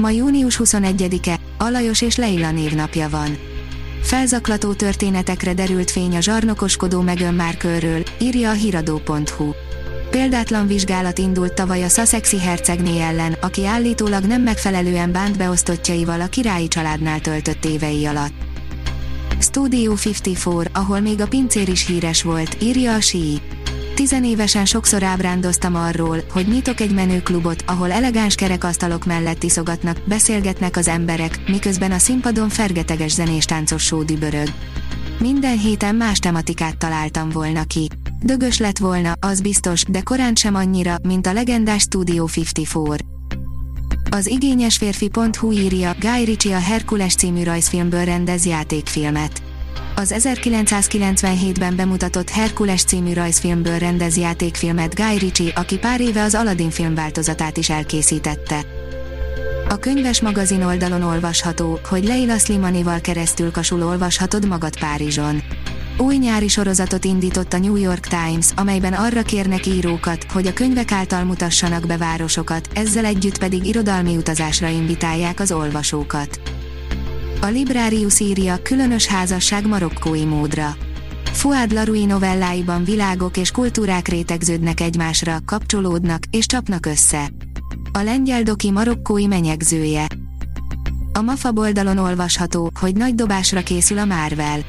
Ma június 21-e, Alajos és Leila névnapja van. Felzaklató történetekre derült fény a zsarnokoskodó Meghan Markle-ről, írja a hiradó.hu. Példátlan vizsgálat indult tavaly a Sussexi hercegné ellen, aki állítólag nem megfelelően bánt beosztottjaival a királyi családnál töltött évei alatt. Studio 54, ahol még a pincér is híres volt, írja a Sí. Tizenévesen sokszor ábrándoztam arról, hogy nyitok egy menőklubot, ahol elegáns kerekasztalok mellett iszogatnak, beszélgetnek az emberek, miközben a színpadon fergeteges zenés táncos só dübörög. Minden héten más tematikát találtam volna ki. Dögös lett volna, az biztos, de korán sem annyira, mint a legendás Studio 54. Az igényes férfi.hu írja, Guy Ritchie a Herkules című rajzfilmből rendez játékfilmet az 1997-ben bemutatott Herkules című rajzfilmből rendez játékfilmet Guy Ritchie, aki pár éve az Aladdin film változatát is elkészítette. A könyves magazin oldalon olvasható, hogy Leila Slimanival keresztül kasul olvashatod magad Párizson. Új nyári sorozatot indított a New York Times, amelyben arra kérnek írókat, hogy a könyvek által mutassanak be városokat, ezzel együtt pedig irodalmi utazásra invitálják az olvasókat. A Librarius írja különös házasság marokkói módra. Fuad Larui novelláiban világok és kultúrák rétegződnek egymásra, kapcsolódnak és csapnak össze. A lengyel doki marokkói menyegzője. A MAFA oldalon olvasható, hogy nagy dobásra készül a Marvel.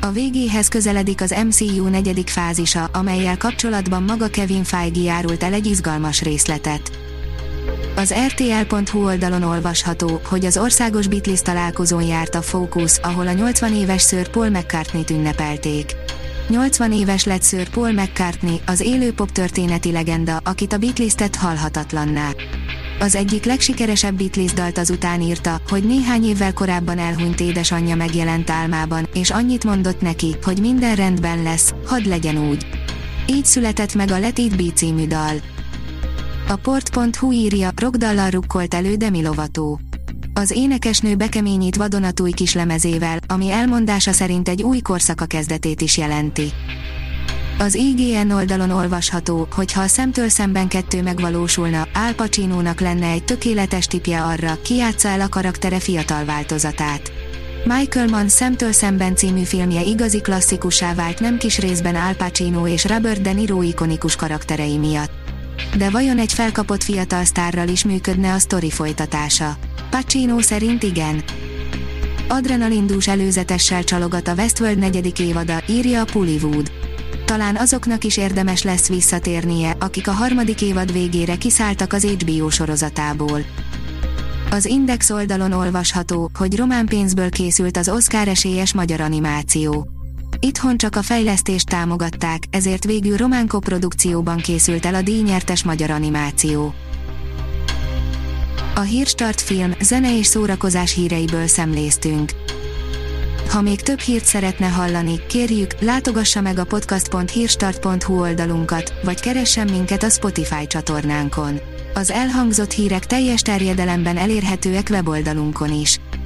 A végéhez közeledik az MCU negyedik fázisa, amelyel kapcsolatban maga Kevin Feige járult el egy izgalmas részletet. Az RTL.hu oldalon olvasható, hogy az országos Beatles találkozón járt a Focus, ahol a 80 éves Sir Paul McCartney-t ünnepelték. 80 éves lett Sir Paul McCartney, az élő pop történeti legenda, akit a Beatles tett halhatatlanná. Az egyik legsikeresebb Beatles dalt azután írta, hogy néhány évvel korábban elhunyt édesanyja megjelent álmában, és annyit mondott neki, hogy minden rendben lesz, hadd legyen úgy. Így született meg a Let It Be című dal. A port.hu írja, rockdallal rukkolt elő Demi Lovató. Az énekesnő bekeményít vadonatúj kislemezével, ami elmondása szerint egy új korszaka kezdetét is jelenti. Az IGN oldalon olvasható, hogy ha a szemtől szemben kettő megvalósulna, Al Pacino-nak lenne egy tökéletes tipje arra, ki el a karaktere fiatal változatát. Michael Mann Szemtől szemben című filmje igazi klasszikussá vált nem kis részben Al Pacino és Robert De Niro ikonikus karakterei miatt. De vajon egy felkapott fiatal sztárral is működne a sztori folytatása? Pacino szerint igen. Adrenalindús előzetessel csalogat a Westworld negyedik évada, írja a Pullywood. Talán azoknak is érdemes lesz visszatérnie, akik a harmadik évad végére kiszálltak az HBO sorozatából. Az Index oldalon olvasható, hogy román pénzből készült az Oscar esélyes magyar animáció. Itthon csak a fejlesztést támogatták, ezért végül román koprodukcióban készült el a díjnyertes magyar animáció. A Hírstart film, zene és szórakozás híreiből szemléztünk. Ha még több hírt szeretne hallani, kérjük, látogassa meg a podcast.hírstart.hu oldalunkat, vagy keressen minket a Spotify csatornánkon. Az elhangzott hírek teljes terjedelemben elérhetőek weboldalunkon is.